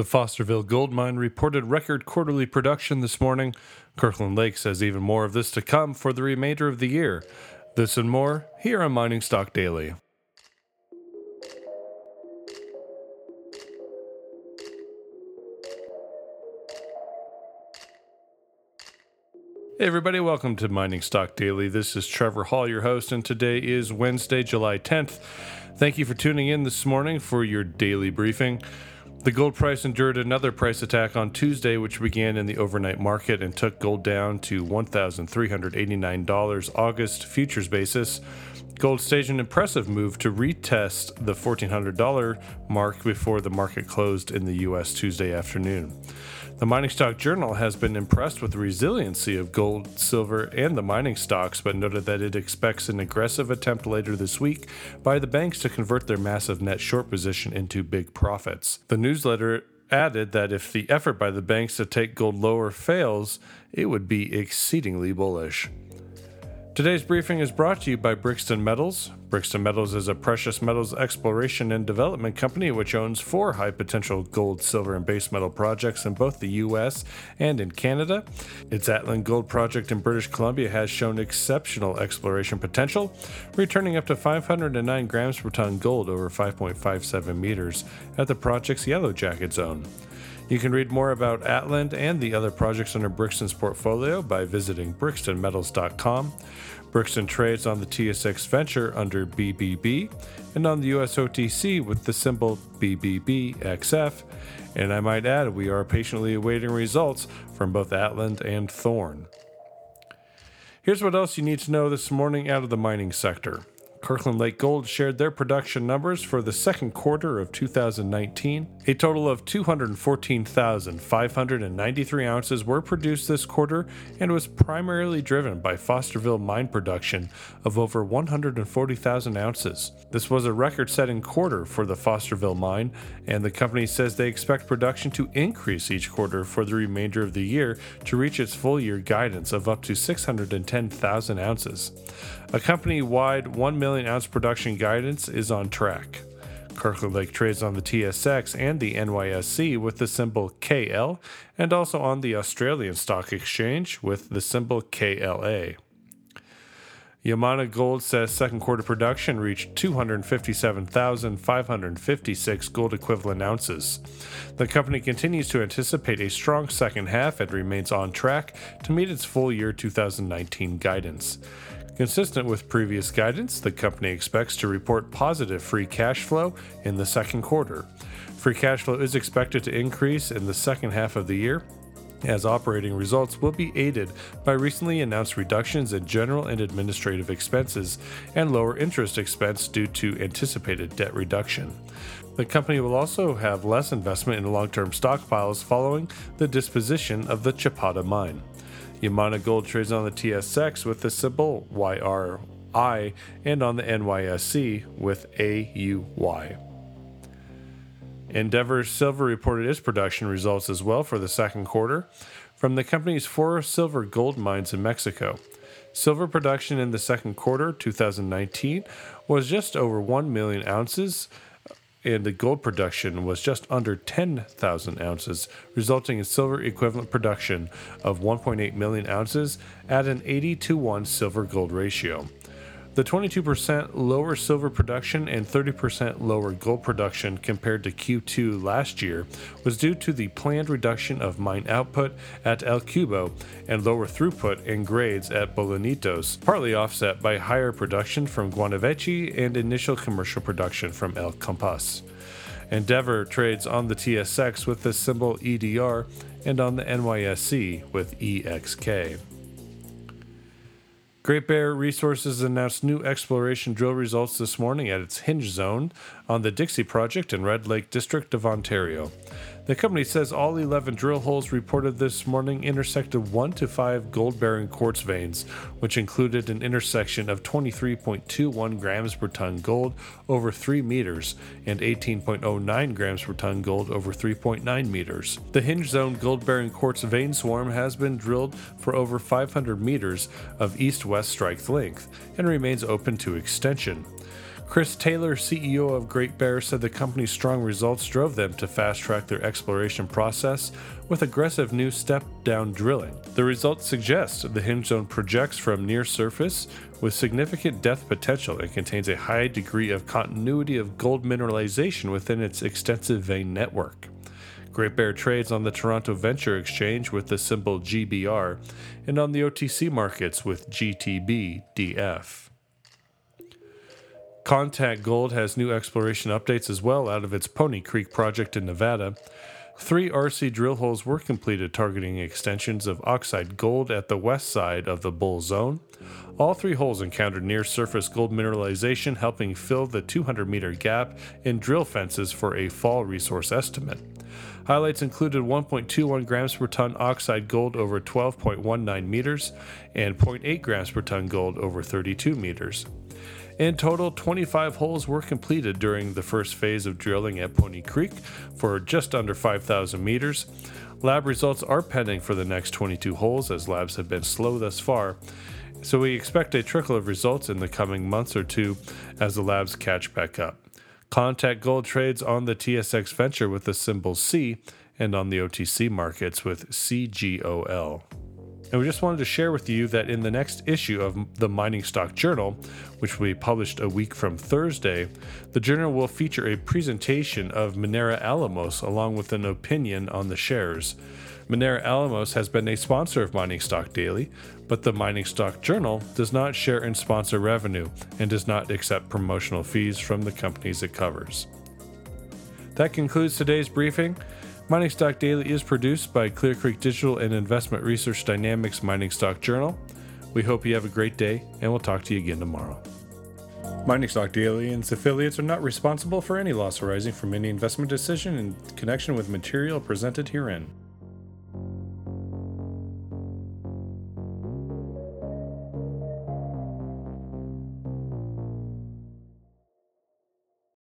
The Fosterville Gold Mine reported record quarterly production this morning. Kirkland Lake says even more of this to come for the remainder of the year. This and more here on Mining Stock Daily. Hey everybody, welcome to Mining Stock Daily. This is Trevor Hall, your host, and today is Wednesday, July 10th. Thank you for tuning in this morning for your daily briefing. The gold price endured another price attack on Tuesday, which began in the overnight market and took gold down to $1,389 August futures basis. Gold staged an impressive move to retest the $1,400 mark before the market closed in the U.S. Tuesday afternoon. The Mining Stock Journal has been impressed with the resiliency of gold, silver, and the mining stocks, but noted that it expects an aggressive attempt later this week by the banks to convert their massive net short position into big profits. The newsletter added that if the effort by the banks to take gold lower fails, it would be exceedingly bullish. Today's briefing is brought to you by Brixton Metals. Brixton Metals is a precious metals exploration and development company which owns four high potential gold, silver, and base metal projects in both the US and in Canada. Its Atlin Gold project in British Columbia has shown exceptional exploration potential, returning up to 509 grams per ton gold over 5.57 meters at the project's Yellow Jacket zone. You can read more about Atlin and the other projects under Brixton's portfolio by visiting brixtonmetals.com. Brixton trades on the TSX Venture under BBB and on the USOTC with the symbol BBBXF. And I might add, we are patiently awaiting results from both Atlin and Thorn. Here's what else you need to know this morning out of the mining sector. Kirkland Lake Gold shared their production numbers for the second quarter of 2019. A total of 214,593 ounces were produced this quarter and was primarily driven by Fosterville mine production of over 140,000 ounces. This was a record setting quarter for the Fosterville mine, and the company says they expect production to increase each quarter for the remainder of the year to reach its full year guidance of up to 610,000 ounces. A company wide 1 million ounce production guidance is on track. Kirkland Lake trades on the TSX and the NYSE with the symbol KL, and also on the Australian Stock Exchange with the symbol KLA. Yamana Gold says second quarter production reached 257,556 gold equivalent ounces. The company continues to anticipate a strong second half and remains on track to meet its full year 2019 guidance. Consistent with previous guidance, the company expects to report positive free cash flow in the second quarter. Free cash flow is expected to increase in the second half of the year as operating results will be aided by recently announced reductions in general and administrative expenses and lower interest expense due to anticipated debt reduction. The company will also have less investment in long term stockpiles following the disposition of the Chapada mine. Yamana Gold trades on the TSX with the symbol YRI and on the NYSE with AUY. Endeavour Silver reported its production results as well for the second quarter from the company's four silver gold mines in Mexico. Silver production in the second quarter 2019 was just over 1 million ounces, and the gold production was just under 10,000 ounces, resulting in silver equivalent production of 1.8 million ounces at an 80 to 1 silver gold ratio. The 22% lower silver production and 30% lower gold production compared to Q2 last year was due to the planned reduction of mine output at El Cubo and lower throughput and grades at Bolañitos, partly offset by higher production from Guanaceví and initial commercial production from El Compas. Endeavour trades on the TSX with the symbol EDR and on the NYSE with EXK. Great Bear Resources announced new exploration drill results this morning at its hinge zone on the Dixie Project in Red Lake District of Ontario. The company says all 11 drill holes reported this morning intersected 1 to 5 gold bearing quartz veins, which included an intersection of 23.21 grams per ton gold over 3 meters and 18.09 grams per ton gold over 3.9 meters. The hinge zone gold bearing quartz vein swarm has been drilled for over 500 meters of east west strike length and remains open to extension. Chris Taylor, CEO of Great Bear, said the company's strong results drove them to fast track their exploration process with aggressive new step down drilling. The results suggest the hinge zone projects from near surface with significant depth potential and contains a high degree of continuity of gold mineralization within its extensive vein network. Great Bear trades on the Toronto Venture Exchange with the symbol GBR and on the OTC markets with GTBDF. Contact Gold has new exploration updates as well out of its Pony Creek project in Nevada. Three RC drill holes were completed targeting extensions of oxide gold at the west side of the Bull Zone. All three holes encountered near surface gold mineralization, helping fill the 200 meter gap in drill fences for a fall resource estimate. Highlights included 1.21 grams per ton oxide gold over 12.19 meters and 0.8 grams per ton gold over 32 meters. In total, 25 holes were completed during the first phase of drilling at Pony Creek for just under 5,000 meters. Lab results are pending for the next 22 holes as labs have been slow thus far. So we expect a trickle of results in the coming months or two as the labs catch back up. Contact Gold trades on the TSX Venture with the symbol C and on the OTC markets with CGOL. And we just wanted to share with you that in the next issue of the Mining Stock Journal, which will be published a week from Thursday, the journal will feature a presentation of Minera Alamos along with an opinion on the shares. Minera Alamos has been a sponsor of Mining Stock Daily, but the Mining Stock Journal does not share in sponsor revenue and does not accept promotional fees from the companies it covers. That concludes today's briefing. Mining Stock Daily is produced by Clear Creek Digital and Investment Research Dynamics Mining Stock Journal. We hope you have a great day, and we'll talk to you again tomorrow. Mining Stock Daily and its affiliates are not responsible for any loss arising from any investment decision in connection with material presented herein.